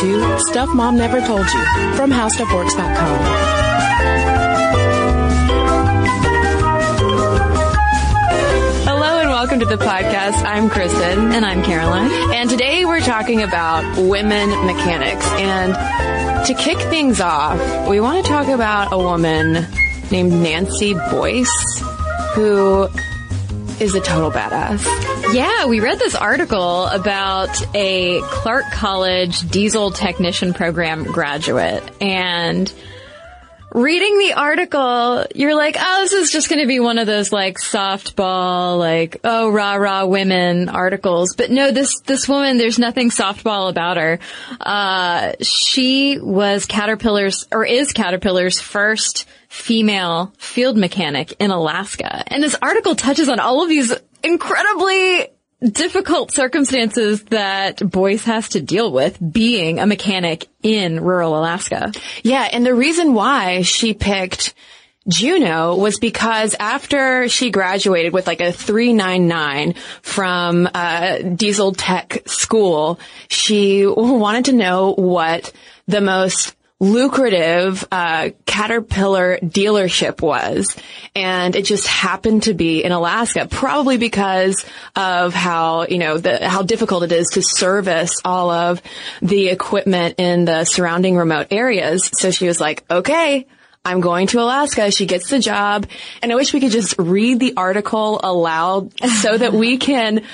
to Stuff Mom Never Told You from HowStuffWorks.com. Hello and welcome to the podcast. I'm Cristen. And I'm Caroline. And today we're talking about women mechanics. And to kick things off, we want to talk about a woman named Nancy Boyce, who is a total badass. Yeah, we read this article about a Clark College diesel technician program graduate and reading the article, you're like, oh, this is just going to be one of those like softball, like, oh, rah, rah women articles. But no, this, this woman, there's nothing softball about her. Uh, she was Caterpillar's, or is Caterpillar's first female field mechanic in Alaska. And this article touches on all of these incredibly difficult circumstances that Boyce has to deal with being a mechanic in rural Alaska. Yeah, and the reason why she picked Juneau was because after she graduated with like a 399 from uh, diesel tech school, she wanted to know what the most lucrative uh, Caterpillar dealership was, and it just happened to be in Alaska, probably because of how you know the how difficult it is to service all of the equipment in the surrounding remote areas. So she was like, okay. I'm going to Alaska. She gets the job. And I wish we could just read the article aloud so that we can,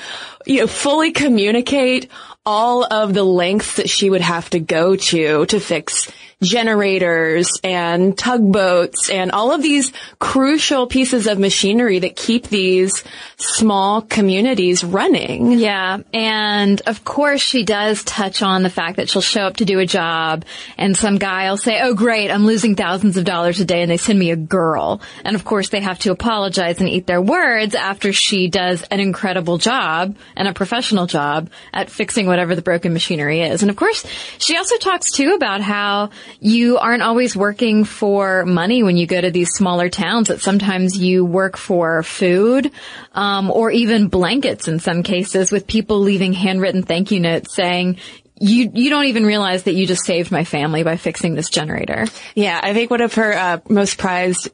you know, fully communicate all of the lengths that she would have to go to to fix generators and tugboats and all of these crucial pieces of machinery that keep these small communities running. Yeah. And of course she does touch on the fact that she'll show up to do a job and some guy will say, Oh great, I'm losing thousands of dollars a day and they send me a girl. And of course they have to apologize and eat their words after she does an incredible job and a professional job at fixing whatever the broken machinery is. And of course she also talks too about how you aren't always working for money when you go to these smaller towns that sometimes you work for food, um, or even blankets in some cases with people leaving handwritten thank you notes saying, you you don't even realize that you just saved my family by fixing this generator. Yeah, I think one of her uh, most prized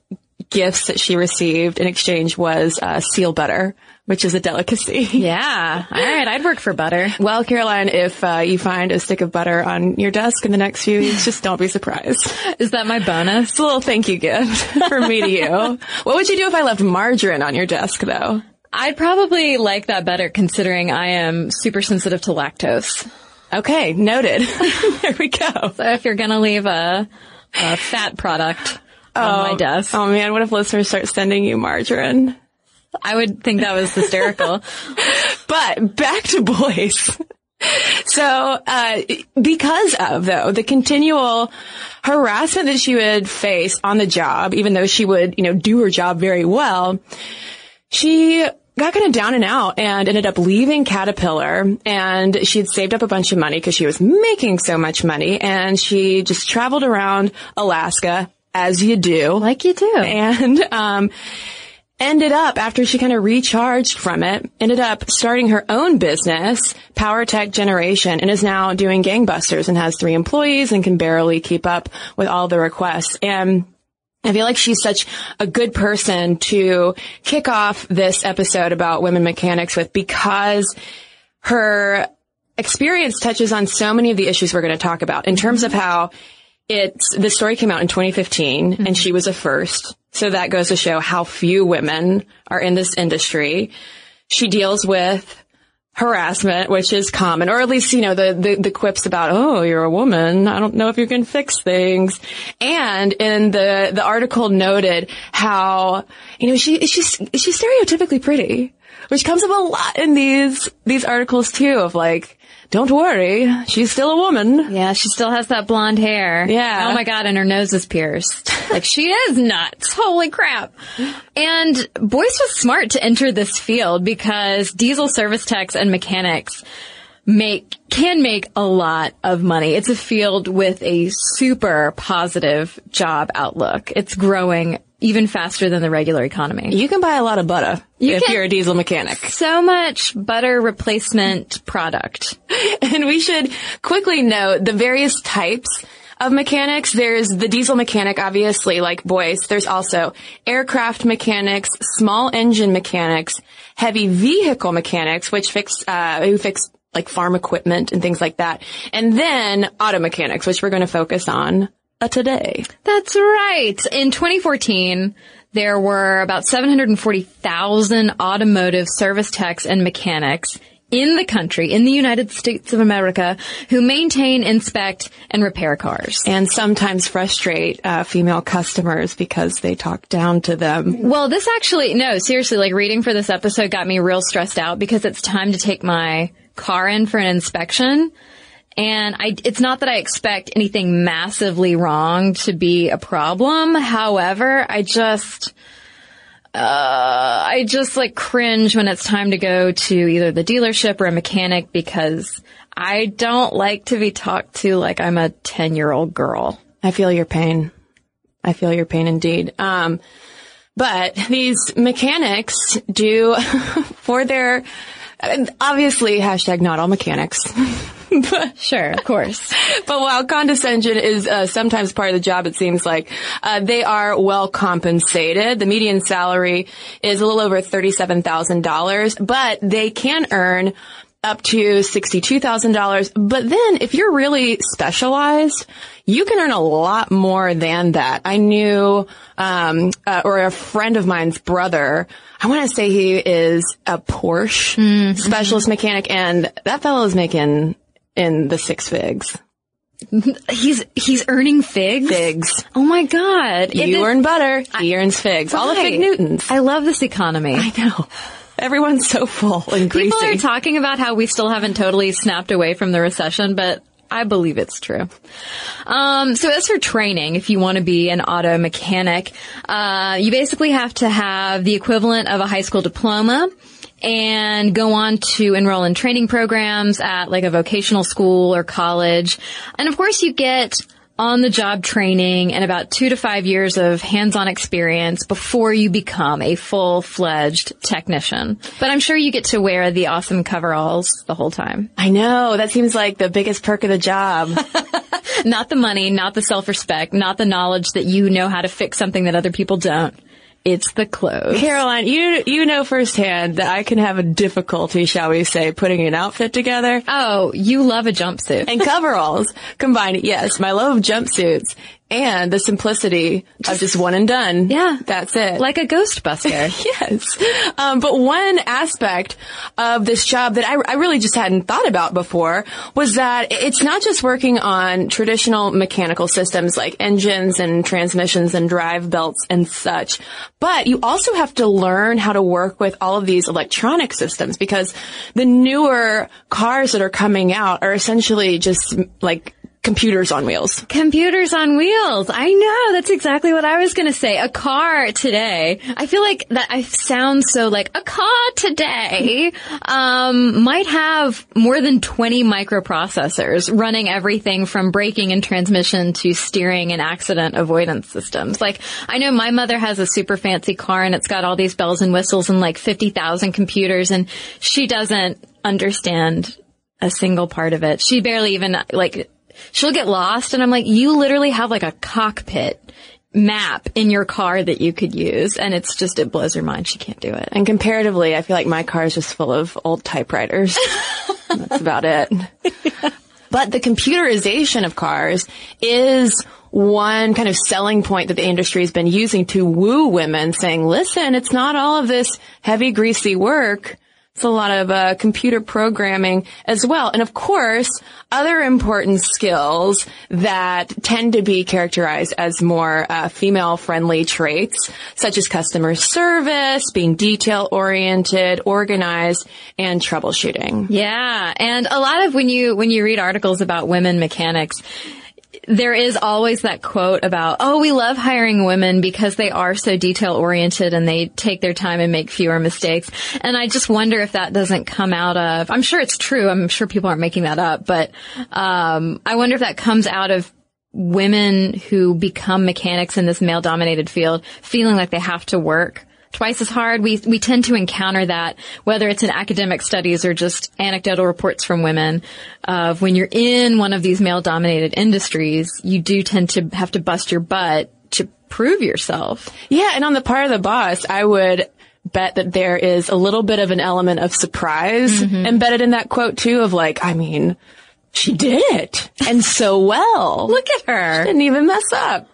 gifts that she received in exchange was uh, seal butter, which is a delicacy. Yeah. All right. I'd work for butter. Well, Caroline, if uh, you find a stick of butter on your desk in the next few weeks, just don't be surprised. Is that my bonus? It's a little thank you gift for me to you. What would you do if I left margarine on your desk, though? I'd probably like that better considering I am super sensitive to lactose. Okay, noted. there we go. So if you're going to leave a, a fat product on my desk. Oh man, what if listeners start sending you margarine? I would think that was hysterical. But back to Boyce. So, uh, because of though the continual harassment that she would face on the job, even though she would, you know, do her job very well, she got kind of down and out and ended up leaving Caterpillar and she had saved up a bunch of money because she was making so much money and she just traveled around Alaska as you do. like you do. And, um, ended up after she kind of recharged from it, ended up starting her own business, Power Tech Generation, and is now doing gangbusters and has three employees and can barely keep up with all the requests. And I feel like she's such a good person to kick off this episode about women mechanics with because her experience touches on so many of the issues we're going to talk about in terms of how it's, the story came out in 2015 and mm-hmm. she was a first. So that goes to show how few women are in this industry. She deals with harassment, which is common, or at least, you know, the, the, the quips about, oh, you're a woman. I don't know if you can fix things. And in the, the article noted how, you know, she, she's, she's stereotypically pretty, which comes up a lot in these, these articles too of like, don't worry, she's still a woman. Yeah, she still has that blonde hair. Yeah. Oh my god, and her nose is pierced. like she is nuts. Holy crap. And Boyce was smart to enter this field because diesel service techs and mechanics make can make a lot of money. It's a field with a super positive job outlook. It's growing even faster than the regular economy. You can buy a lot of butter You if you're a diesel mechanic. So much butter replacement product. And we should quickly note the various types of mechanics. There's the diesel mechanic, obviously, like Boyce. There's also aircraft mechanics, small engine mechanics, heavy vehicle mechanics, which fix, uh, who fix like farm equipment and things like that. And then auto mechanics, which we're going to focus on uh, today. That's right. In 2014, there were about 740,000 automotive service techs and mechanics in the country, in the United States of America, who maintain, inspect, and repair cars. And sometimes frustrate uh, female customers because they talk down to them. Well, this actually, no, seriously, like reading for this episode got me real stressed out because it's time to take my car in for an inspection. And I, it's not that I expect anything massively wrong to be a problem. However, I just, uh, I just like cringe when it's time to go to either the dealership or a mechanic because I don't like to be talked to like I'm a 10 year old girl. I feel your pain. I feel your pain indeed. Um, but these mechanics do for their, obviously hashtag not all mechanics. but, Sure, of course. but while condescension is uh, sometimes part of the job, it seems like uh, they are well compensated. The median salary is a little over thirty-seven thousand dollars, but they can earn up to $62,000. But then if you're really specialized, you can earn a lot more than that. I knew, um, uh, or a friend of mine's brother, I want to say he is a Porsche specialist mechanic and that fellow is making in the six figs. He's, he's earning figs? Figs. Oh my god. You is- earn butter, he earns figs. All the fig Newtons. I love this economy. I know. Everyone's so full and greasy. People are talking about how we still haven't totally snapped away from the recession, but I believe it's true. Um, so as for training, if you want to be an auto mechanic, uh, you basically have to have the equivalent of a high school diploma and go on to enroll in training programs at like a vocational school or college. And of course you get on the job training and about two to five years of hands-on experience before you become a full-fledged technician. But I'm sure you get to wear the awesome coveralls the whole time. I know. That seems like the biggest perk of the job. Not the money, not the self-respect, not the knowledge that you know how to fix something that other people don't. It's the clothes. Caroline, you you know firsthand that I can have a difficulty, shall we say, putting an outfit together. Oh, you love a jumpsuit. And coveralls combined, yes, my love of jumpsuits and the simplicity of just one and done. Yeah. That's it. Like a Ghostbuster. Yes. Um, but one aspect of this job that I, I really just hadn't thought about before was that it's not just working on traditional mechanical systems like engines and transmissions and drive belts and such, but you also have to learn how to work with all of these electronic systems because the newer cars that are coming out are essentially just like computers on wheels. Computers on wheels. I know. That's exactly what I was going to say. A car today. I feel like that I sound so like a car today, um, might have more than 20 microprocessors running everything from braking and transmission to steering and accident avoidance systems. Like, I know my mother has a super fancy car and it's got all these bells and whistles and like 50,000 computers and she doesn't understand a single part of it. She barely even like she'll get lost and I'm like, you literally have like a cockpit map in your car that you could use. And it's just, it blows her mind. She can't do it. And comparatively, I feel like my car is just full of old typewriters. That's about it. But the computerization of cars is one kind of selling point that the industry has been using to woo women saying, listen, it's not all of this heavy, greasy work. It's a lot of uh, computer programming as well. And of course, other important skills that tend to be characterized as more uh, female friendly traits, such as customer service, being detail oriented, organized, and troubleshooting. Yeah. And a lot of when you, when you read articles about women mechanics, there is always that quote about, oh, we love hiring women because they are so detail oriented and they take their time and make fewer mistakes. And I just wonder if that doesn't come out of, I'm sure it's true. I'm sure people aren't making that up, but, um, I wonder if that comes out of women who become mechanics in this male dominated field feeling like they have to work twice as hard. We, we tend to encounter that, whether it's in academic studies or just anecdotal reports from women of when you're in one of these male dominated industries, you do tend to have to bust your butt to prove yourself. Yeah. And on the part of the boss, I would bet that there is a little bit of an element of surprise mm-hmm. embedded in that quote too of like, I mean, she did it and so well. Look at her. She didn't even mess up.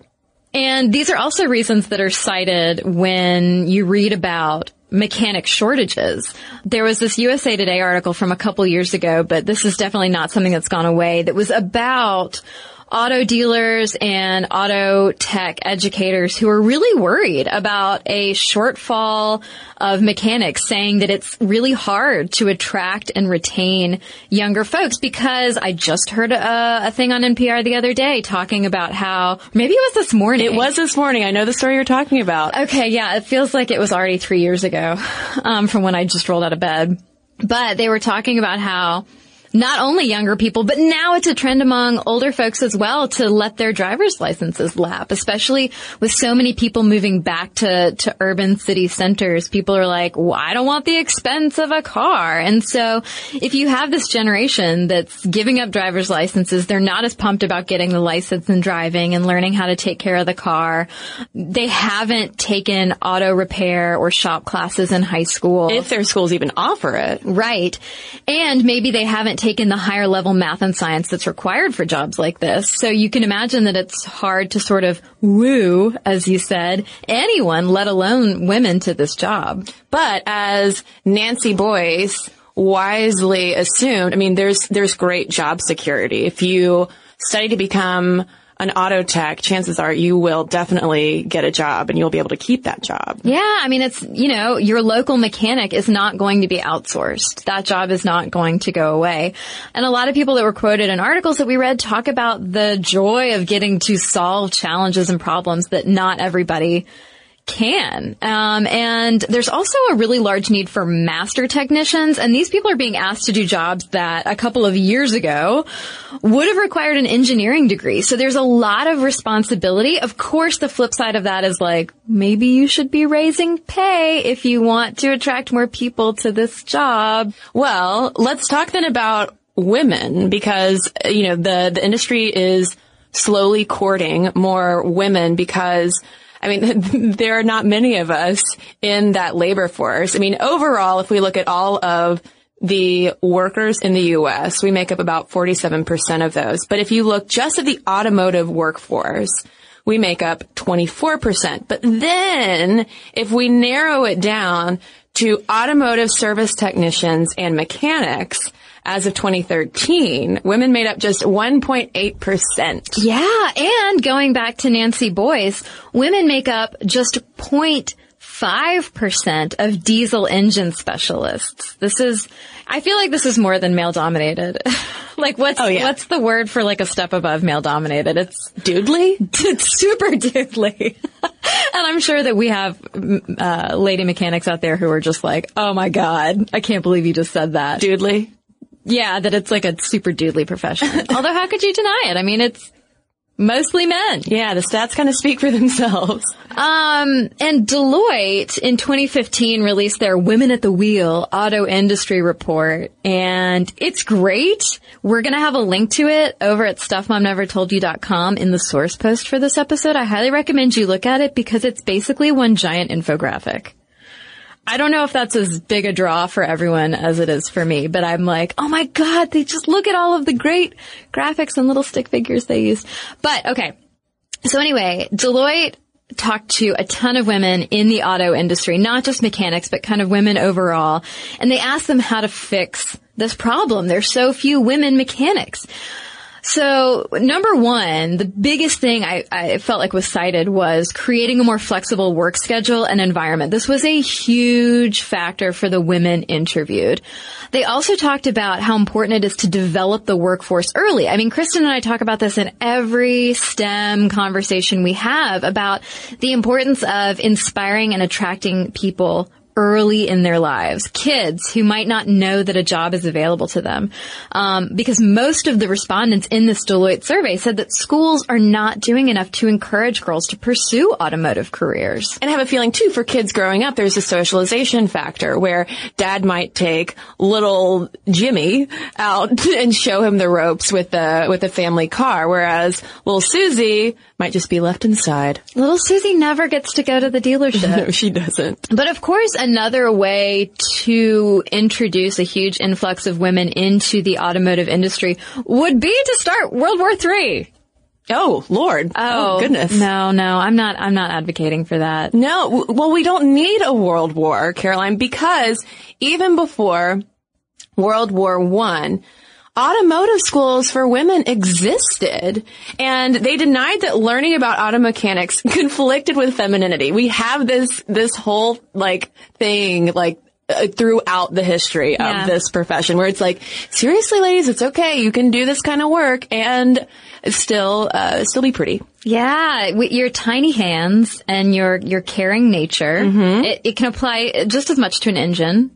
And these are also reasons that are cited when you read about mechanic shortages. There was this USA Today article from a couple years ago, but this is definitely not something that's gone away that was about auto dealers and auto tech educators who are really worried about a shortfall of mechanics saying that it's really hard to attract and retain younger folks because I just heard a, a, thing on NPR the other day talking about how maybe it was this morning. It was this morning. I know the story you're talking about. Okay. Yeah. It feels like it was already three years ago, um, from when I just rolled out of bed. But they were talking about how not only younger people, but now it's a trend among older folks as well to let their driver's licenses lap, especially with so many people moving back to, to urban city centers. People are like, well, I don't want the expense of a car. And so if you have this generation that's giving up driver's licenses, they're not as pumped about getting the license and driving and learning how to take care of the car. They haven't taken auto repair or shop classes in high school. If their schools even offer it. Right. And maybe they haven't taken the higher level math and science that's required for jobs like this. So you can imagine that it's hard to sort of woo, as you said, anyone, let alone women to this job. But as Nancy Boyce wisely assumed, I mean, there's, there's great job security. If you study to become an auto tech, chances are you will definitely get a job and you'll be able to keep that job. Yeah. I mean, it's, you know, your local mechanic is not going to be outsourced. That job is not going to go away. And a lot of people that were quoted in articles that we read talk about the joy of getting to solve challenges and problems that not everybody can. Um, and there's also a really large need for master technicians, and these people are being asked to do jobs that a couple of years ago would have required an engineering degree. So there's a lot of responsibility. Of course, the flip side of that is like, maybe you should be raising pay if you want to attract more people to this job. Well, let's talk then about women because, you know, the, the industry is slowly courting more women because I mean, there are not many of us in that labor force. I mean, overall, if we look at all of the workers in the U.S., we make up about 47% of those. But if you look just at the automotive workforce, we make up 24%. But then if we narrow it down to automotive service technicians and mechanics, as of 2013, women made up just 1.8%. Yeah, and going back to Nancy Boyce, women make up just 0.5% of diesel engine specialists. This is, I feel like this is more than male dominated. like what's, oh, yeah. what's the word for like a step above male dominated? It's doodly? It's super doodly. and I'm sure that we have uh, lady mechanics out there who are just like, oh my god, I can't believe you just said that. Doodly? Yeah, that it's like a super doodly profession. Although how could you deny it? I mean, it's mostly men. Yeah, the stats kind of speak for themselves. Um, and Deloitte in 2015 released their Women at the Wheel Auto Industry Report, and it's great. We're gonna have a link to it over at stuffmomnevertoldyou.com in the source post for this episode. I highly recommend you look at it because it's basically one giant infographic. I don't know if that's as big a draw for everyone as it is for me, but I'm like, oh my god, they just look at all of the great graphics and little stick figures they use. But okay. So anyway, Deloitte talked to a ton of women in the auto industry, not just mechanics, but kind of women overall. And they asked them how to fix this problem. There's so few women mechanics. So number one, the biggest thing I, I, felt like was cited was creating a more flexible work schedule and environment. This was a huge factor for the women interviewed. They also talked about how important it is to develop the workforce early. I mean, Cristen and I talk about this in every STEM conversation we have about the importance of inspiring and attracting people early in their lives. Kids who might not know that a job is available to them. Um, because most of the respondents in this Deloitte survey said that schools are not doing enough to encourage girls to pursue automotive careers. And I have a feeling too, for kids growing up, there's a socialization factor where dad might take little Jimmy out and show him the ropes with the, with the family car, whereas little Susie might just be left inside. Little Susie never gets to go to the dealership. No, she doesn't. But of course, another way to introduce a huge influx of women into the automotive industry would be to start World War III. Oh, Lord. Oh, oh, goodness. No, no, I'm not, I'm not advocating for that. No, w- well, we don't need a world war, Caroline, because even before World War One, automotive schools for women existed and they denied that learning about auto mechanics conflicted with femininity. We have this, this whole like thing like uh, throughout the history of Yeah. this profession where it's like, seriously ladies, it's okay. You can do this kind of work and still, uh, still be pretty. Yeah, with your tiny hands and your your caring nature, Mm-hmm. it, it can apply just as much to an engine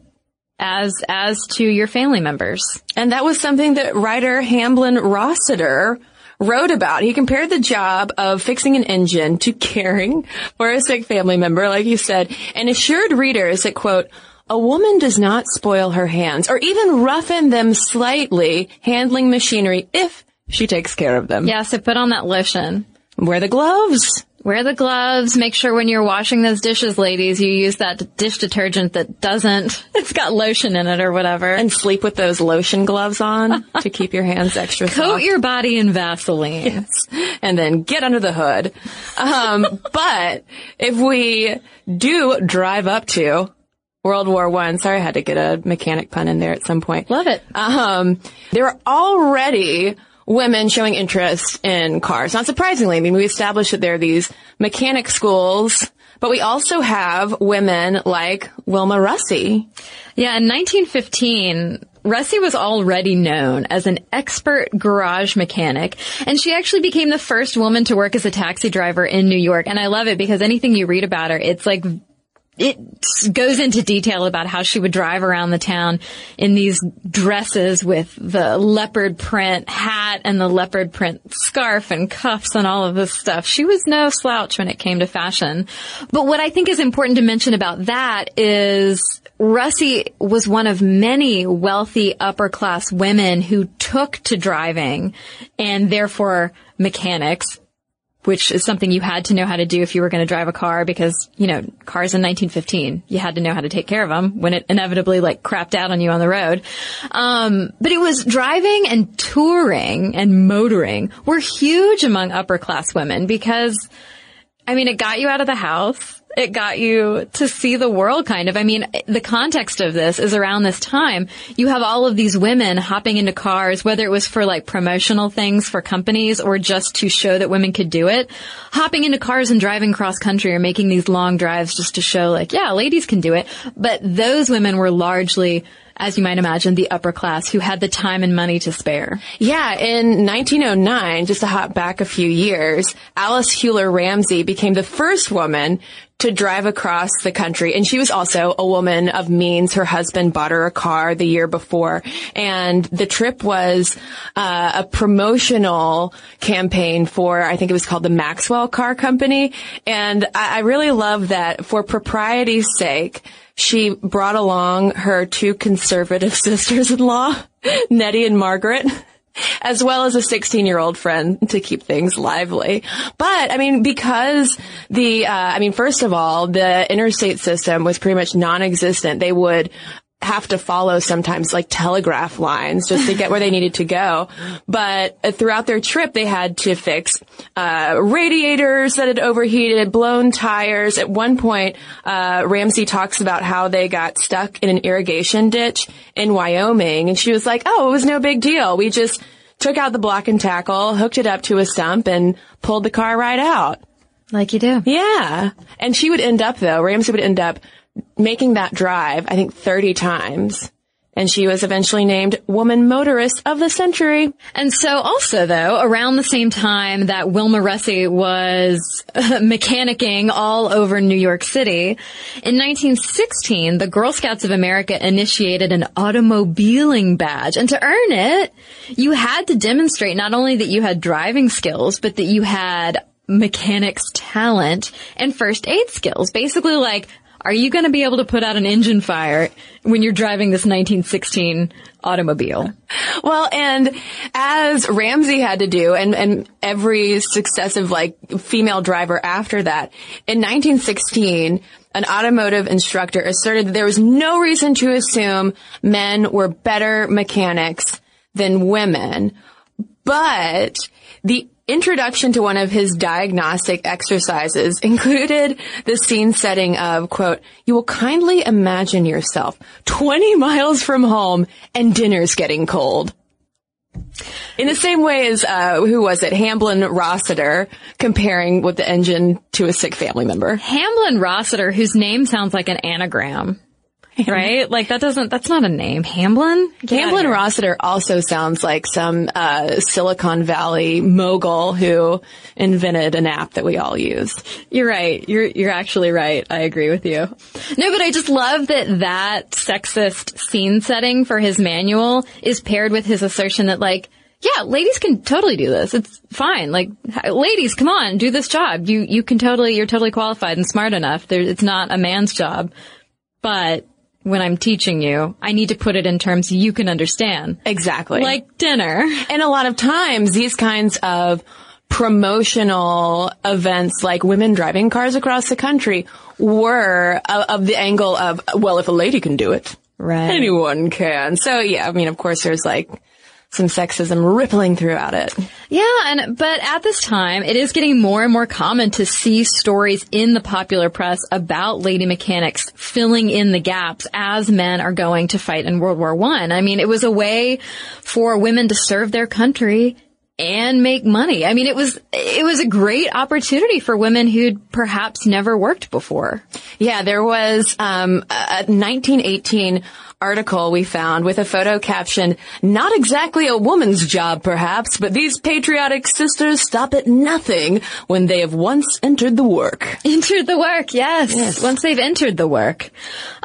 as as to your family members. And that was something that writer Hamblin Rossiter wrote about. He compared the job of fixing an engine to caring for a sick family member, like you said, and assured readers that, quote, a woman does not spoil her hands or even roughen them slightly handling machinery if she takes care of them. Yeah, so put on that lotion. Wear the gloves. Wear the gloves. Make sure when you're washing those dishes, ladies, you use that dish detergent that doesn't, it's got lotion in it or whatever. And sleep with those lotion gloves on to keep your hands extra coat soft. your body in Vaseline. and then get under the hood. Um, but if we do drive up to World War One, sorry, I had to get a mechanic pun in there at some point. Love it. Um, there are already women showing interest in cars. Not surprisingly, I mean, we established that there are these mechanic schools, but we also have women like Wilma Russey. Yeah, in 1915, Russey was already known as an expert garage mechanic, and she actually became the first woman to work as a taxi driver in New York. And I love it because anything you read about her, it's like it goes into detail about how she would drive around the town in these dresses with the leopard print hat and the leopard print scarf and cuffs and all of this stuff. She was no slouch when it came to fashion. But what I think is important to mention about that is Russey was one of many wealthy upper class women who took to driving and therefore mechanics which is something you had to know how to do if you were going to drive a car because, you know, cars in 1915, you had to know how to take care of them when it inevitably like crapped out on you on the road. Um, but it was driving and touring and motoring were huge among upper class women because, I mean, it got you out of the house. It got you to see the world kind of. I mean, the context of this is around this time. You have all of these women hopping into cars, whether it was for like promotional things for companies or just to show that women could do it, hopping into cars and driving cross country or making these long drives just to show like, yeah, ladies can do it. But those women were largely as you might imagine, the upper class who had the time and money to spare. Yeah, in 1909, just to hop back a few years, Alice Huyler Ramsey became the first woman to drive across the country. And she was also a woman of means. Her husband bought her a car the year before. And the trip was uh, a promotional campaign for, I think it was called the Maxwell Car Company. And I, I really love that for propriety's sake, she brought along her two conservative sisters-in-law, Nettie and Margaret as well as a 16 year old friend to keep things lively. But I mean, because the, uh, I mean, first of all, the interstate system was pretty much non-existent. They would have to follow sometimes like telegraph lines just to get where they needed to go. But uh, throughout their trip, they had to fix uh, radiators that had overheated, blown tires. At one point, uh, Ramsey talks about how they got stuck in an irrigation ditch in Wyoming, and she was like, "Oh, it was no big deal. We just took out the block and tackle, hooked it up to a stump, and pulled the car right out." Like you do. Yeah. And she would end up though, Ramsey would end up making that drive, I think 30 times and she was eventually named Woman Motorist of the Century. And so also though, around the same time that Wilma Russey was mechanicking all over New York City, in 1916, the Girl Scouts of America initiated an automobiling badge. And to earn it, you had to demonstrate not only that you had driving skills, but that you had mechanics talent and first aid skills. Basically like, are you going to be able to put out an engine fire when you're driving this 1916 automobile? Well, and as Ramsey had to do, and, and every successive like female driver after that, in 1916, an automotive instructor asserted that there was no reason to assume men were better mechanics than women. But the introduction to one of his diagnostic exercises included the scene setting of, quote, you will kindly imagine yourself 20 miles from home and dinner's getting cold. In the same way as, uh, who was it? Hamblin Rossiter comparing with the engine to a sick family member. Hamblin Rossiter, whose name sounds like an anagram right? Like that doesn't, that's not a name. Hamblin? Get Hamblin Rossiter also sounds like some, uh, Silicon Valley mogul who invented an app that we all use. You're right. You're, you're actually right. I agree with you. No, but I just love that that sexist scene setting for his manual is paired with his assertion that like, yeah, ladies can totally do this. It's fine. Like, ladies, come on, do this job. You, you can totally, you're totally qualified and smart enough. There, it's not a man's job. But when I'm teaching you, I need to put it in terms you can understand. Exactly. Like dinner. And a lot of times these kinds of promotional events like women driving cars across the country were of the angle of, well, if a lady can do it, right. anyone can. So yeah, I mean, of course there's like some sexism rippling throughout it. Yeah, and but at this time, it is getting more and more common to see stories in the popular press about lady mechanics filling in the gaps as men are going to fight in World War One. I. I mean, it was a way for women to serve their country and make money. I mean, it was, it was a great opportunity for women who'd perhaps never worked before. Yeah, there was, um, a 1918 article we found with a photo caption, not exactly a woman's job perhaps, but these patriotic sisters stop at nothing when they have once entered the work. Entered the work, yes. yes. Once they've entered the work.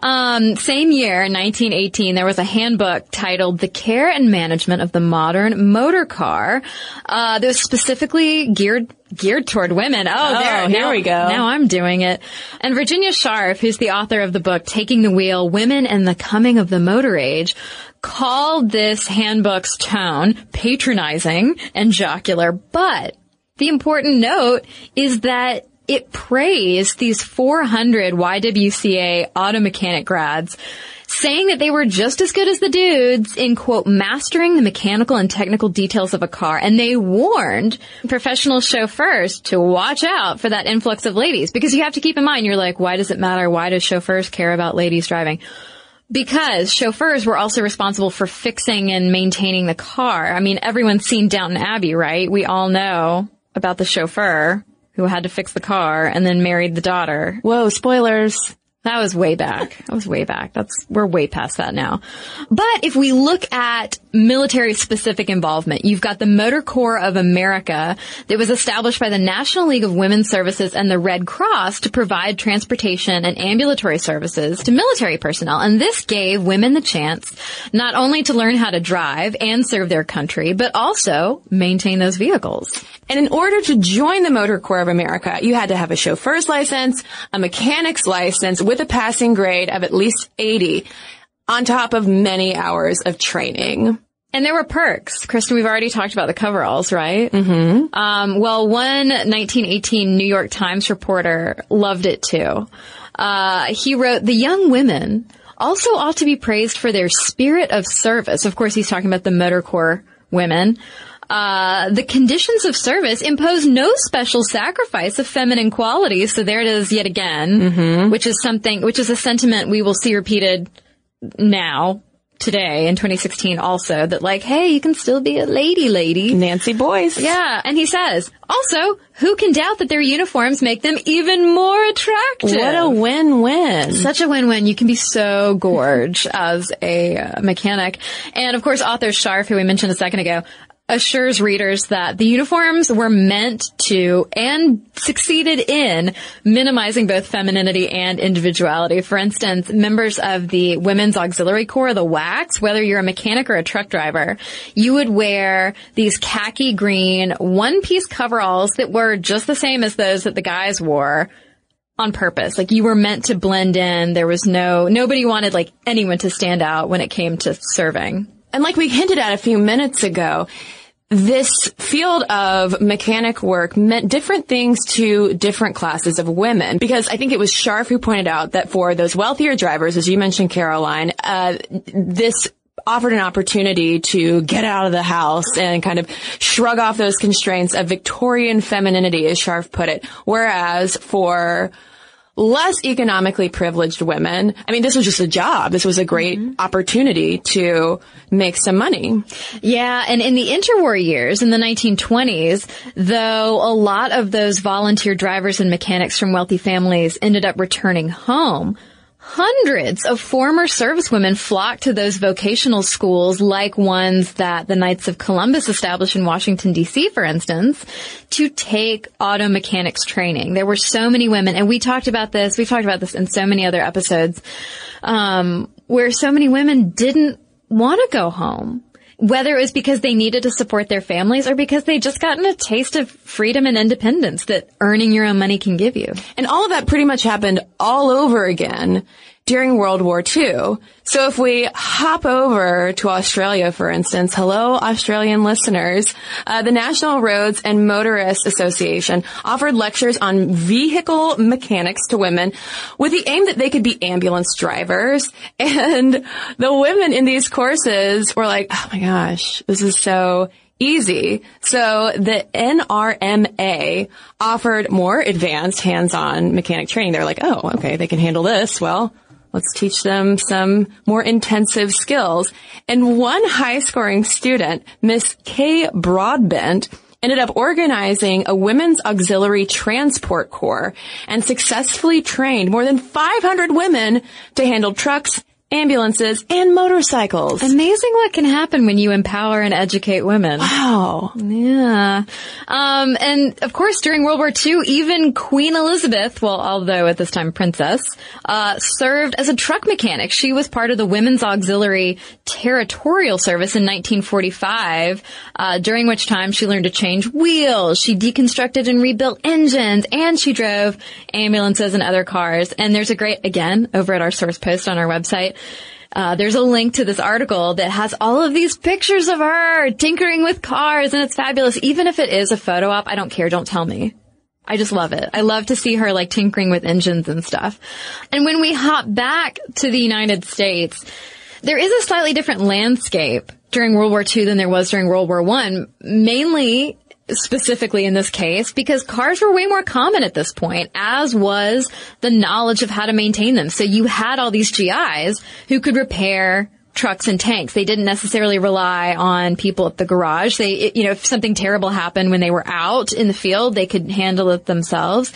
Um, same year, 1918, there was a handbook titled The Care and Management of the Modern Motor Car, uh, that was specifically geared geared toward women. Oh, oh there, here now, we go. Now I'm doing it. And Virginia Scharff, who's the author of the book Taking the Wheel, Women and the Coming of the Motor Age, called this handbook's tone patronizing and jocular, but the important note is that it praised these 400 YWCA auto mechanic grads saying that they were just as good as the dudes in quote mastering the mechanical and technical details of a car and they warned professional chauffeurs to watch out for that influx of ladies because you have to keep in mind you're like why does it matter why do chauffeurs care about ladies driving because chauffeurs were also responsible for fixing and maintaining the car. I mean, everyone's seen Downton Abbey, right? We all know about the chauffeur who had to fix the car and then married the daughter. Whoa, spoilers. That was way back. That was way back. That's, we're way past that now. But if we look at military specific involvement, you've got the Motor Corps of America that was established by the National League of Women's Services and the Red Cross to provide transportation and ambulatory services to military personnel. And this gave women the chance not only to learn how to drive and serve their country, but also maintain those vehicles. And in order to join the Motor Corps of America, you had to have a chauffeur's license, a mechanic's license with a passing grade of at least 80 on top of many hours of training. And there were perks. Cristen, we've already talked about the coveralls, right? Mm-hmm. Um, well, one 1918 New York Times reporter loved it too. Uh, he wrote, the young women also ought to be praised for their spirit of service. Of course, he's talking about the Motor Corps women. Uh, the conditions of service impose no special sacrifice of feminine qualities. So there it is yet again, mm-hmm. which is something, which is a sentiment we will see repeated now today in 2016 also that like, hey, you can still be a lady lady. Nancy Boyce. Yeah, and he says, also, who can doubt that their uniforms make them even more attractive? What a win-win. Such a win-win. You can be so gorge as a uh, mechanic. And of course, author Scharff, who we mentioned a second ago, assures readers that the uniforms were meant to and succeeded in minimizing both femininity and individuality. For instance, members of the Women's Auxiliary Corps, the WACs, whether you're a mechanic or a truck driver, you would wear these khaki green one piece coveralls that were just the same as those that the guys wore on purpose. Like you were meant to blend in. There was no, nobody wanted like anyone to stand out when it came to serving. And like we hinted at a few minutes ago, this field of mechanic work meant different things to different classes of women because I think it was Scharff who pointed out that for those wealthier drivers, as you mentioned, Caroline, uh, this offered an opportunity to get out of the house and kind of shrug off those constraints of Victorian femininity, as Scharff put it. Whereas for less economically privileged women. I mean, this was just a job. This was a great mm-hmm. opportunity to make some money. Yeah. And in the interwar years, in the 1920s, though a lot of those volunteer drivers and mechanics from wealthy families ended up returning home, Hundreds of former servicewomen flocked to those vocational schools like ones that the Knights of Columbus established in Washington DC, for instance, to take auto mechanics training. There were so many women, and we talked about this, we've talked about this in so many other episodes, um, where so many women didn't want to go home whether it was because they needed to support their families or because they just gotten a taste of freedom and independence that earning your own money can give you. And all of that pretty much happened all over again during World War II. So if we hop over to Australia, for instance, hello Australian listeners, uh, the National Roads and Motorists Association offered lectures on vehicle mechanics to women with the aim that they could be ambulance drivers. And the women in these courses were like, oh my gosh, this is so easy. So the NRMA offered more advanced hands-on mechanic training. They're like, oh, okay, they can handle this. Well, Let's teach them some more intensive skills. And one high scoring student, Miss Kay Broadbent, ended up organizing a women's auxiliary transport corps and successfully trained more than 500 women to handle trucks ambulances, and motorcycles. Amazing what can happen when you empower and educate women. Wow. Yeah. Um, and of course, during World War II, even Queen Elizabeth, well, although at this time princess, uh, served as a truck mechanic. She was part of the Women's Auxiliary Territorial Service in 1945, uh, during which time she learned to change wheels, she deconstructed and rebuilt engines, and she drove ambulances and other cars. And there's a great, again, over at our source post on our website, uh, there's a link to this article that has all of these pictures of her tinkering with cars and it's fabulous. Even if it is a photo op, I don't care. Don't tell me. I just love it. I love to see her like tinkering with engines and stuff. And when we hop back to the United States, there is a slightly different landscape during World War II than there was during World War I, mainly specifically in this case because cars were way more common at this point, as was the knowledge of how to maintain them. So you had all these GIs who could repair trucks and tanks. They didn't necessarily rely on people at the garage. They, you know, if something terrible happened when they were out in the field, they could handle it themselves.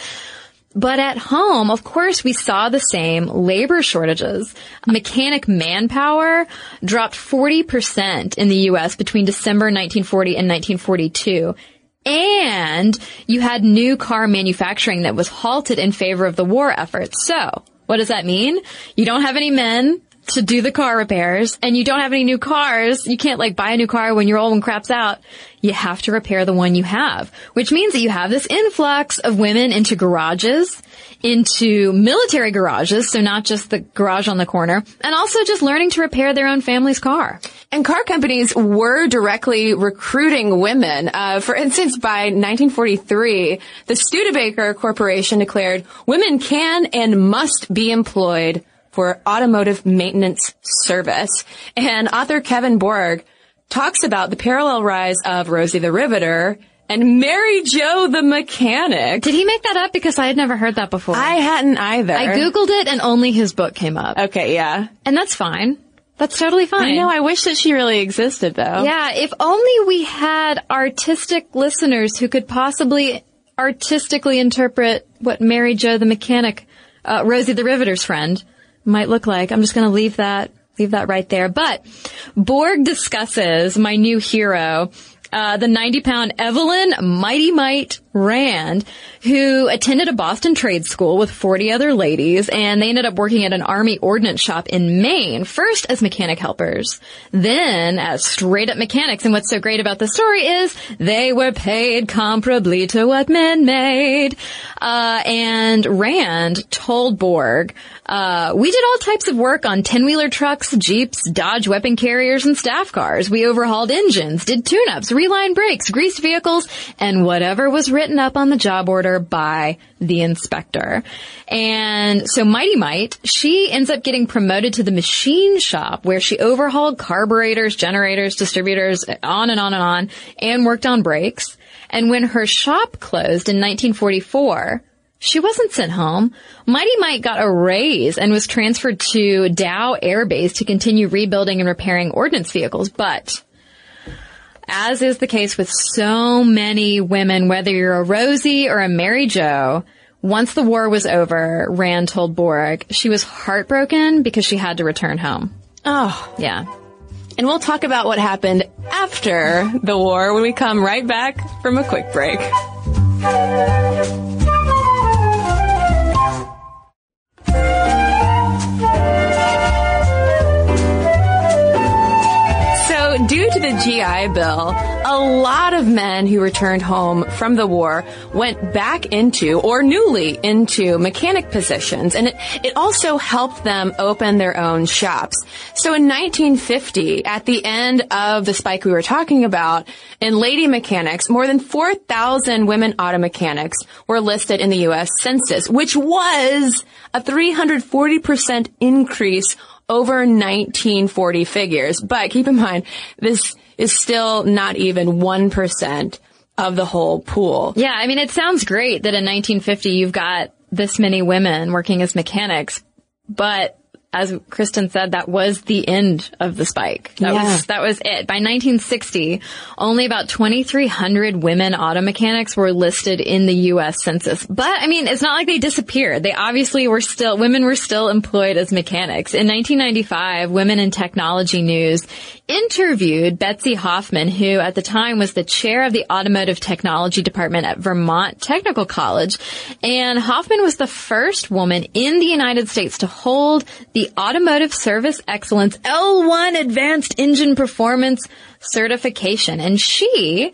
But at home, of course, we saw the same labor shortages. Mechanic manpower dropped 40% in the U.S. between December 1940 and 1942 and you had new car manufacturing that was halted in favor of the war effort. So, what does that mean? You don't have any men to do the car repairs and you don't have any new cars. You can't like buy a new car when your old one craps out. You have to repair the one you have, which means that you have this influx of women into garages, into military garages. So not just the garage on the corner and also just learning to repair their own family's car. And car companies were directly recruiting women. Uh, for instance, by 1943, the Studebaker Corporation declared women can and must be employed for automotive maintenance service. And author Kevin Borg talks about the parallel rise of Rosie the Riveter and Mary Jo the mechanic. Did he make that up? Because I had never heard that before. I hadn't either. I googled it and only his book came up. Okay, yeah. And that's fine. That's totally fine. I know. I wish that she really existed though. Yeah, if only we had artistic listeners who could possibly artistically interpret what Mary Jo the mechanic, uh, Rosie the Riveter's friend might look like. I'm just going to leave that leave that right there. But Borg discusses my new hero uh, the 90 pound Evelyn Mighty Might Rand, who attended a Boston trade school with 40 other ladies, and they ended up working at an army ordnance shop in Maine, first as mechanic helpers, then as straight up mechanics. And what's so great about the story is they were paid comparably to what men made. Uh, and Rand told Borg, uh, we did all types of work on 10-wheeler trucks, jeeps, Dodge weapon carriers, and staff cars. We overhauled engines, did tune-ups, relined brakes, greased vehicles, and whatever was written up on the job order by the inspector. And so Mighty Might, she ends up getting promoted to the machine shop where she overhauled carburetors, generators, distributors, on and on and on, and worked on brakes. And when her shop closed in 1944, she wasn't sent home. Mighty Might got a raise and was transferred to Dow Air Base to continue rebuilding and repairing ordnance vehicles. But as is the case with so many women, whether you're a Rosie or a Mary Jo, once the war was over, Rand told Borg she was heartbroken because she had to return home. Oh. Yeah. And we'll talk about what happened after the war when we come right back from a quick break. Due to the GI Bill, a lot of men who returned home from the war went back into or newly into mechanic positions. And it, it also helped them open their own shops. So in 1950, at the end of the spike we were talking about, in lady mechanics, more than 4,000 women auto mechanics were listed in the U.S. Census, which was a 340% increase over 1940 figures. But keep in mind, this is still not even 1% of the whole pool. Yeah, I mean, it sounds great that in 1950 you've got this many women working as mechanics, but as Cristen said, that was the end of the spike. That yeah. was, that was it. By 1960, only about 2,300 women auto mechanics were listed in the U.S. Census. But, I mean, it's not like they disappeared. They obviously were still, women were still employed as mechanics. In 1995, Women in Technology News interviewed Betsy Hoffman, who at the time was the chair of the automotive technology department at Vermont Technical College. And Hoffman was the first woman in the United States to hold the Automotive Service Excellence L1 Advanced Engine Performance certification. And she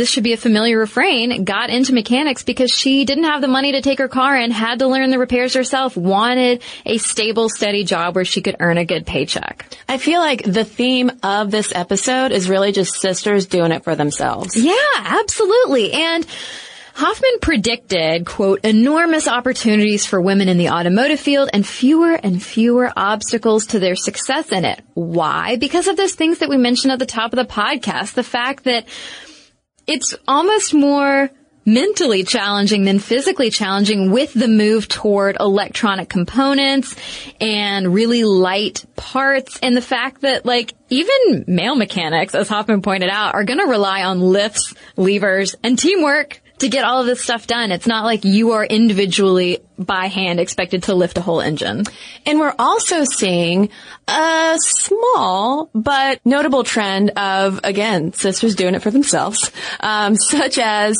this should be a familiar refrain, got into mechanics because she didn't have the money to take her car in, had to learn the repairs herself, wanted a stable, steady job where she could earn a good paycheck. I feel like the theme of this episode is really just sisters doing it for themselves. Yeah, absolutely. And Hoffman predicted, quote, enormous opportunities for women in the automotive field and fewer and fewer obstacles to their success in it. Why? Because of those things that we mentioned at the top of the podcast. The fact that it's almost more mentally challenging than physically challenging with the move toward electronic components and really light parts. And the fact that like even male mechanics, as Hoffman pointed out, are going to rely on lifts, levers, and teamwork to get all of this stuff done. It's not like you are individually by hand expected to lift a whole engine. And we're also seeing a small but notable trend of, again, sisters doing it for themselves, um, such as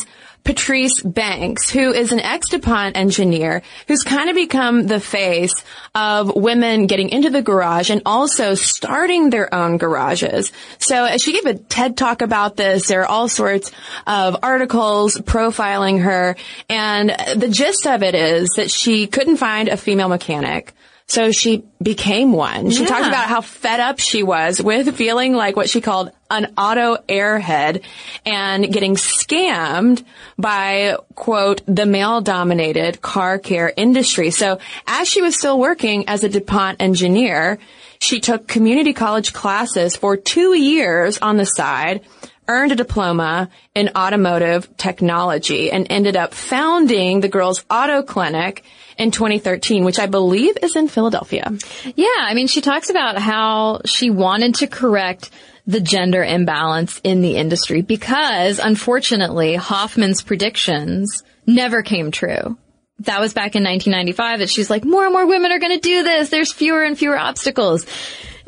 Patrice Banks, who is an ex-DuPont engineer who's kind of become the face of women getting into the garage and also starting their own garages. So uh, she gave a TED talk about this. There are all sorts of articles profiling her. And uh, the gist of it is that she couldn't find a female mechanic. So she became one. She yeah. talked about how fed up she was with feeling like what she called an auto airhead and getting scammed by, quote, the male dominated car care industry. So as she was still working as a DuPont engineer, she took community college classes for two years on the side earned a diploma in automotive technology and ended up founding the Girls Auto Clinic in 2013, which I believe is in Philadelphia. Yeah, I mean, she talks about how she wanted to correct the gender imbalance in the industry because unfortunately Hoffman's predictions never came true. That was back in 1995 that she's like, more and more women are going to do this. There's fewer and fewer obstacles.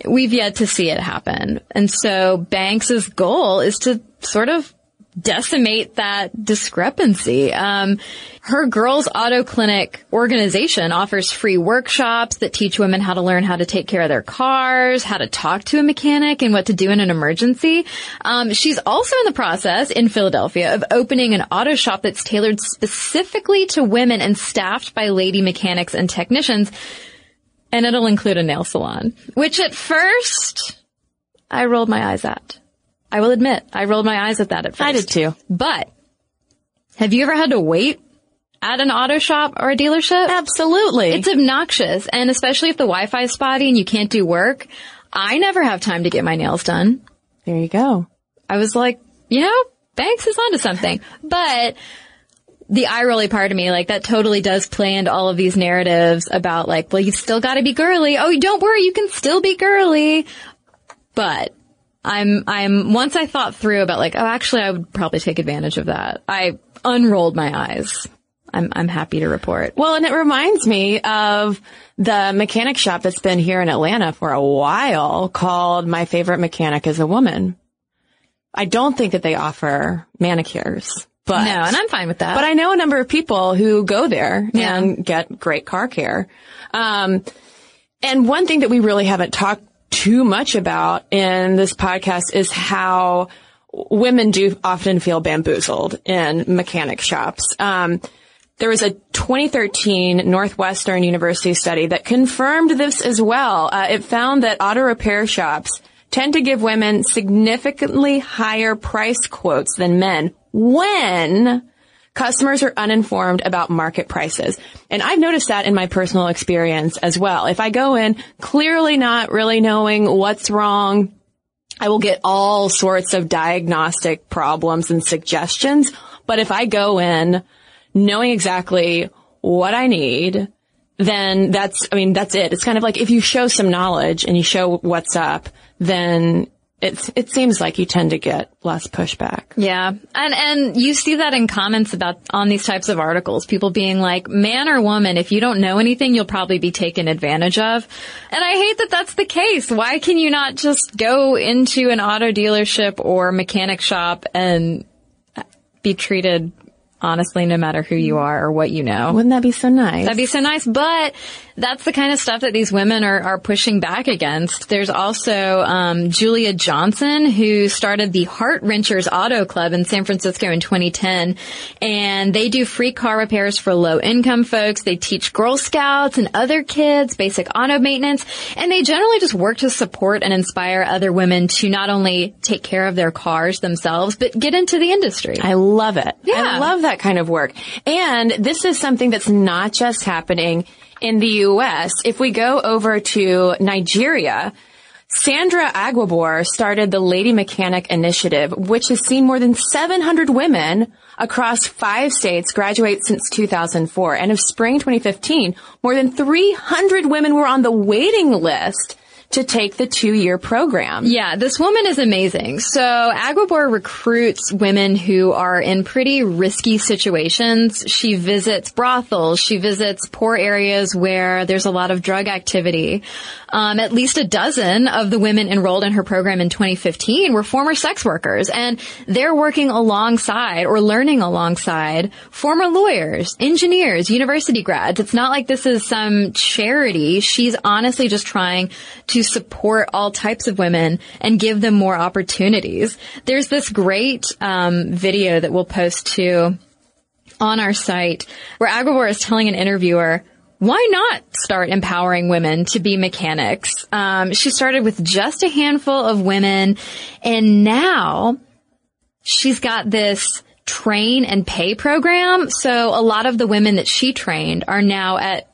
We've yet to see it happen. And so Banks's goal is to sort of decimate that discrepancy. Um, her Girls Auto Clinic organization offers free workshops that teach women how to learn how to take care of their cars, how to talk to a mechanic, and what to do in an emergency. Um, she's also in the process in Philadelphia of opening an auto shop that's tailored specifically to women and staffed by lady mechanics and technicians. And it'll include a nail salon, which at first I rolled my eyes at. I will admit, I rolled my eyes at that at first. I did too. But have you ever had to wait at an auto shop or a dealership? Absolutely. It's obnoxious. And especially if the Wi-Fi is spotty and you can't do work, I never have time to get my nails done. there you go. I was like, you know, Banks is onto something. But the eye rolly part of me, like that totally does play into all of these narratives about like, well, you've still got to be girly. Oh, don't worry, you can still be girly. But I'm, I'm, once I thought through about like, oh, actually, I would probably take advantage of that. I unrolled my eyes. I'm, I'm happy to report. Well, and it reminds me of the mechanic shop that's been here in Atlanta for a while called My Favorite Mechanic is a Woman. I don't think that they offer manicures, but No, and I'm fine with that. But I know a number of people who go there Yeah. and get great car care. Um, and one thing that we really haven't talked too much about in this podcast is how women do often feel bamboozled in mechanic shops. Um, there was a 2013 Northwestern University study that confirmed this as well. Uh, it found that auto repair shops tend to give women significantly higher price quotes than men when customers are uninformed about market prices. And I've noticed that in my personal experience as well. If I go in clearly not really knowing what's wrong, I will get all sorts of diagnostic problems and suggestions. But if I go in knowing exactly what I need, then that's, I mean, that's it. It's kind of like if you show some knowledge and you show what's up, then it's, it seems like you tend to get less pushback. Yeah. And, and you see that in comments about, on these types of articles, people being like, man or woman, if you don't know anything, you'll probably be taken advantage of. And I hate that that's the case. Why can you not just go into an auto dealership or mechanic shop and be treated honestly no matter who you are or what you know? Wouldn't that be so nice? That'd be so nice, but that's the kind of stuff that these women are, are pushing back against. There's also um, Julia Johnson, who started the Heart Wrenchers Auto Club in San Francisco in 2010, and they do free car repairs for low-income folks. They teach Girl Scouts and other kids basic auto maintenance, and they generally just work to support and inspire other women to not only take care of their cars themselves, but get into the industry. I love it. Yeah. I love that kind of work. And this is something that's not just happening in the U.S. If we go over to Nigeria, Sandra Aguebor started the Lady Mechanic Initiative, which has seen more than 700 women across five states graduate since 2004. And of spring 2015, more than 300 women were on the waiting list to take the two-year program. Yeah, this woman is amazing. So Aguebor recruits women who are in pretty risky situations. She visits brothels. She visits poor areas where there's a lot of drug activity. Um, at least a dozen of the women enrolled in her program in 2015 were former sex workers, and they're working alongside or learning alongside former lawyers, engineers, university grads. It's not like this is some charity. She's honestly just trying to support all types of women and give them more opportunities. There's this great um, video that we'll post to on our site where Aguebor is telling an interviewer, why not start empowering women to be mechanics? Um, she started with just a handful of women and now she's got this train and pay program. So a lot of the women that she trained are now at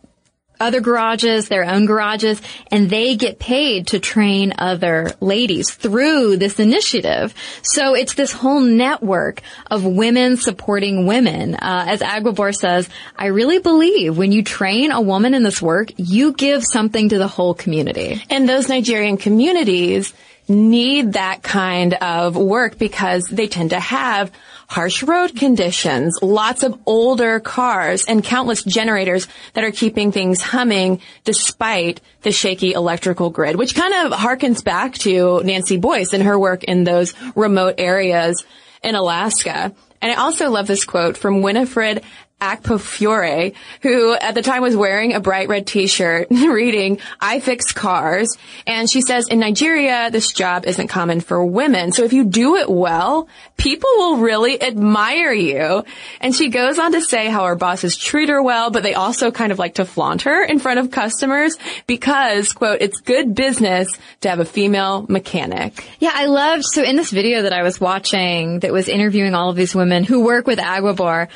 other garages, their own garages, and they get paid to train other ladies through this initiative. So it's this whole network of women supporting women. Uh, as Aguebor says, I really believe when you train a woman in this work, you give something to the whole community. And those Nigerian communities need that kind of work because they tend to have harsh road conditions, lots of older cars, and countless generators that are keeping things humming despite the shaky electrical grid, which kind of harkens back to Nancy Boyce and her work in those remote areas in Alaska. And I also love this quote from Winifred Akpofiore, who at the time was wearing a bright red t-shirt reading, I fix cars. And she says, in Nigeria, this job isn't common for women. So if you do it well, people will really admire you. And she goes on to say how her bosses treat her well, but they also kind of like to flaunt her in front of customers because, quote, it's good business to have a female mechanic. Yeah, I loved, so in this video that I was watching that was interviewing all of these women who work with Aguebor,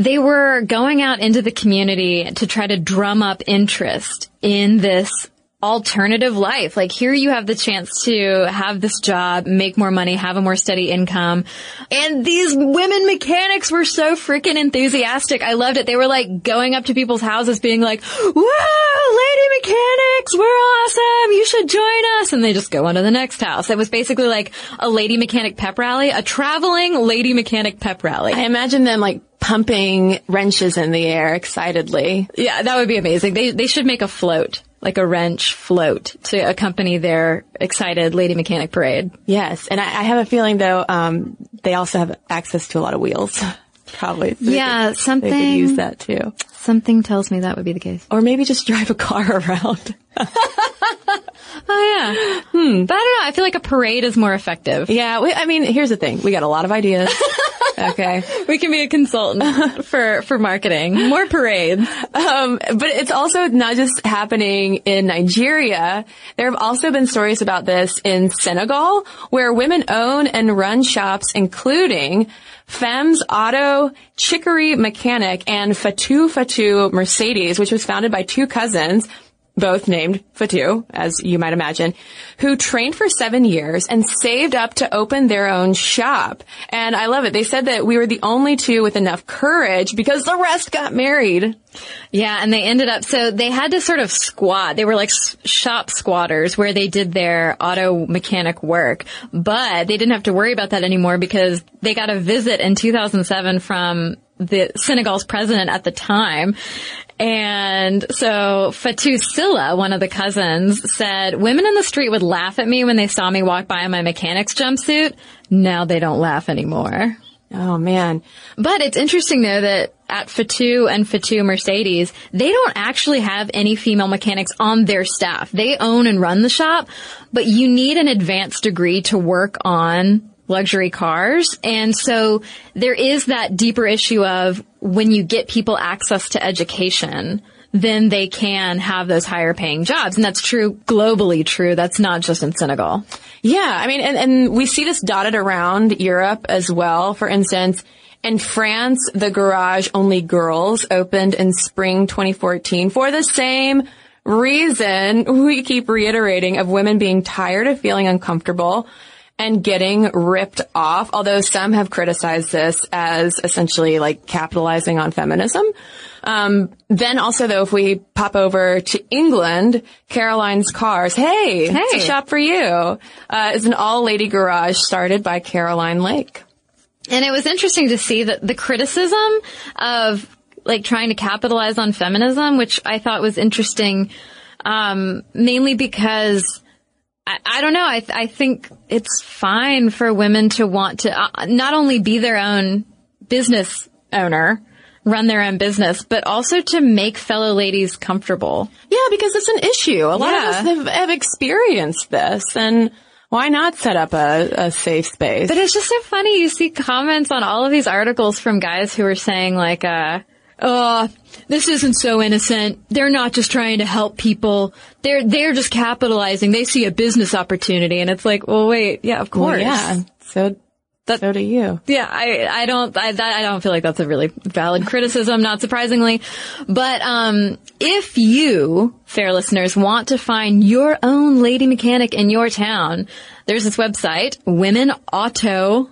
they were going out into the community to try to drum up interest in this alternative life. Like here you have the chance to have this job, make more money, have a more steady income. And these women mechanics were so freaking enthusiastic. I loved it. They were like going up to people's houses being like, "Whoa, lady mechanics, we're awesome. You should join us. And they just go on to the next house. It was basically like a lady mechanic pep rally, a traveling lady mechanic pep rally. I imagine them like pumping wrenches in the air excitedly. Yeah, that would be amazing. They, they should make a float like a wrench float to accompany their excited lady mechanic parade. Yes, and I, I have a feeling though um, they also have access to a lot of wheels. Probably. So yeah, they could, something. They could use that too. Something tells me that would be the case. Or maybe just drive a car around. oh yeah. Hmm. But I don't know. I feel like a parade is more effective. Yeah. We, I mean, here's the thing. We got a lot of ideas. Okay. We can be a consultant for, for marketing. More parades. Um, but it's also not just happening in Nigeria. There have also been stories about this in Senegal where women own and run shops including Femmes Auto Chicory Mechanic and Fatou Fatou Mercedes, which was founded by two cousins both named Fatou, as you might imagine, who trained for seven years and saved up to open their own shop. And I love it. They said that we were the only two with enough courage because the rest got married. Yeah, and they ended up, so they had to sort of squat. They were like shop squatters where they did their auto mechanic work. But they didn't have to worry about that anymore because they got a visit in 2007 from the Senegal's president at the time. And so Fatou Silla, one of the cousins, said, women in the street would laugh at me when they saw me walk by in my mechanic's jumpsuit. Now they don't laugh anymore. Oh man. But it's interesting though that at Fatou and Fatou Mercedes, they don't actually have any female mechanics on their staff. They own and run the shop, but you need an advanced degree to work on luxury cars. And so there is that deeper issue of when you get people access to education, then they can have those higher paying jobs. And that's true globally true. That's not just in Senegal. Yeah. I mean, and, and we see this dotted around Europe as well. For instance, in France, the Garage Only Girls opened in spring 2014 for the same reason we keep reiterating of women being tired of feeling uncomfortable and getting ripped off, although some have criticized this as essentially like capitalizing on feminism. Um, then also though, if we pop over to England, Caroline's Cars, hey, hey. it's a shop for you, uh, is an all-lady garage started by Caroline Lake. And it was interesting to see that the criticism of like trying to capitalize on feminism, which I thought was interesting, um, mainly because I, I don't know. I, th- I think it's fine for women to want to uh, not only be their own business owner, run their own business, but also to make fellow ladies comfortable. Yeah, because it's an issue. A lot Yeah. of us have, have experienced this and why not set up a, a safe space? But it's just so funny. You see comments on all of these articles from guys who are saying like, uh, oh, this isn't so innocent. They're not just trying to help people. They're, they're just capitalizing. They see a business opportunity. And it's like, well, wait, yeah, of Well, course. yeah. So That, so do you. Yeah, I, I don't, I, that, I don't feel like that's a really valid criticism, not surprisingly. But, um, if you, fair listeners, want to find your own lady mechanic in your town, there's this website, Women Auto,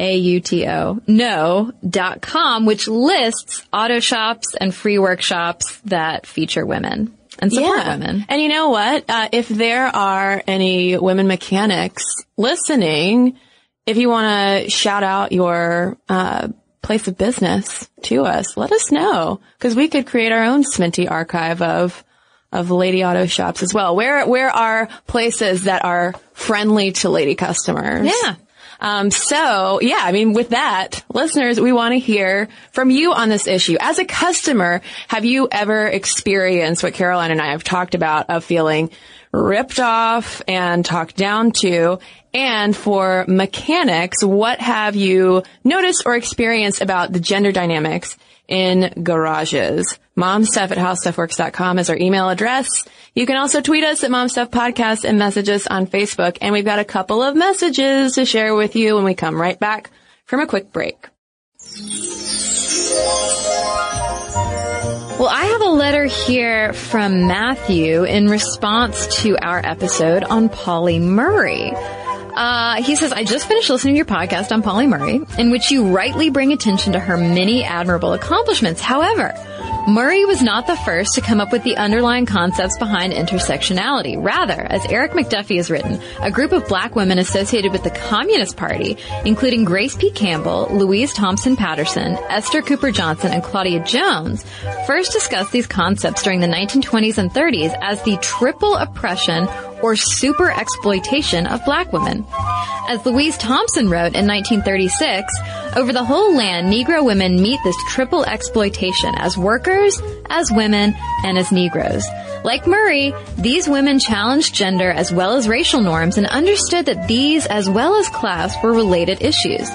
A-U-T-O, no, dot com, which lists auto shops and free workshops that feature women and support women. And you know what? Uh, if there are any women mechanics listening, if you want to shout out your uh, place of business to us, let us know because we could create our own Sminty archive of of lady auto shops as well. Where where are places that are friendly to lady customers? Yeah. Um, so yeah, I mean, with that, listeners, we want to hear from you on this issue. As a customer, have you ever experienced what Caroline and I have talked about of feeling ripped off and talked down to? And for mechanics, what have you noticed or experienced about the gender dynamics in garages? Momstuff at howstuffworks.com is our email address. You can also tweet us at Momstuff Podcast and message us on Facebook. And we've got a couple of messages to share with you when we come right back from a quick break. Well, I have a letter here from Matthew in response to our episode on Pauli Murray. Uh, he says, I just finished listening to your podcast on Pauli Murray, in which you rightly bring attention to her many admirable accomplishments. However, Murray was not the first to come up with the underlying concepts behind intersectionality. Rather, as Erik McDuffie has written, a group of black women associated with the Communist Party, including Grace P. Campbell, Louise Thompson Patterson, Esther Cooper Johnson, and Claudia Jones, first discussed these concepts during the 1920s and 30s as the triple oppression or super exploitation of black women. As Louise Thompson wrote in 1936, over the whole land, Negro women meet this triple exploitation as workers, as women, and as Negroes. Like Murray, these women challenged gender as well as racial norms and understood that these as well as class were related issues.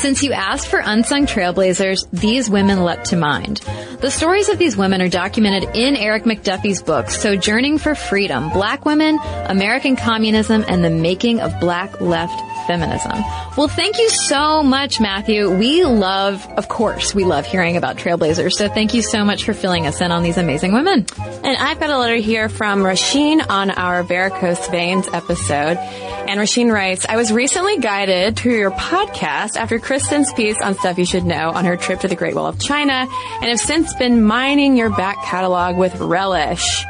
Since you asked for unsung trailblazers, these women leapt to mind. The stories of these women are documented in Erik McDuffie's book, Sojourning for Freedom, Black Women, American Communism, and the Making of Black Left feminism. Well, thank you so much, Matthew. We love, of course, we love hearing about trailblazers. So thank you so much for filling us in on these amazing women. And I've got a letter here from Rasheen on our varicose veins episode. And Rasheen writes, I was recently guided to your podcast after Cristen's piece on stuff you should know on her trip to the Great Wall of China and have since been mining your back catalog with relish.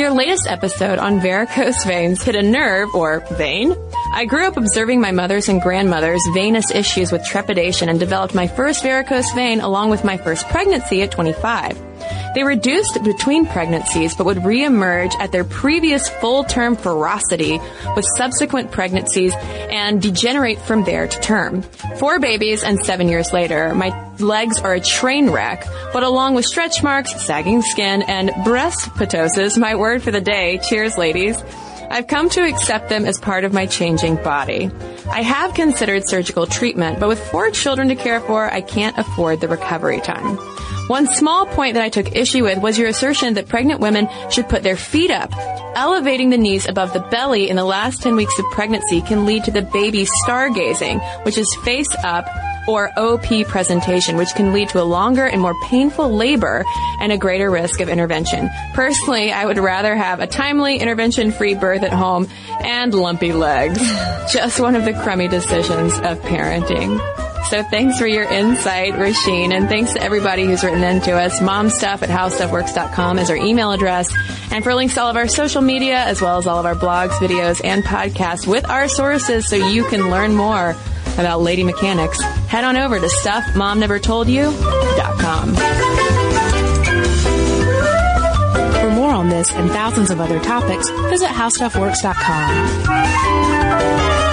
Your latest episode on varicose veins hit a nerve or vein. I grew up observing my mother's and grandmother's venous issues with trepidation and developed my first varicose vein along with my first pregnancy at 25. They reduced between pregnancies but would reemerge at their previous full-term ferocity with subsequent pregnancies and degenerate from there to term. Four babies and seven years later, my legs are a train wreck, but along with stretch marks, sagging skin, and breast ptosis, my word for the day, cheers ladies, I've come to accept them as part of my changing body. I have considered surgical treatment, but with four children to care for, I can't afford the recovery time. One small point that I took issue with was your assertion that pregnant women should put their feet up. Elevating the knees above the belly in the last 10 weeks of pregnancy can lead to the baby stargazing, which is face up or OP presentation, which can lead to a longer and more painful labor and a greater risk of intervention. Personally, I would rather have a timely intervention-free birth at home and lumpy legs. Just one of the crummy decisions of parenting. So thanks for your insight, Rasheen, and thanks to everybody who's written in to us. Momstuff at howstuffworks.com is our email address. And for links to all of our social media, as well as all of our blogs, videos, and podcasts with our sources so you can learn more about lady mechanics, head on over to stuffmomnevertoldyou.com. For more on this and thousands of other topics, visit howstuffworks.com.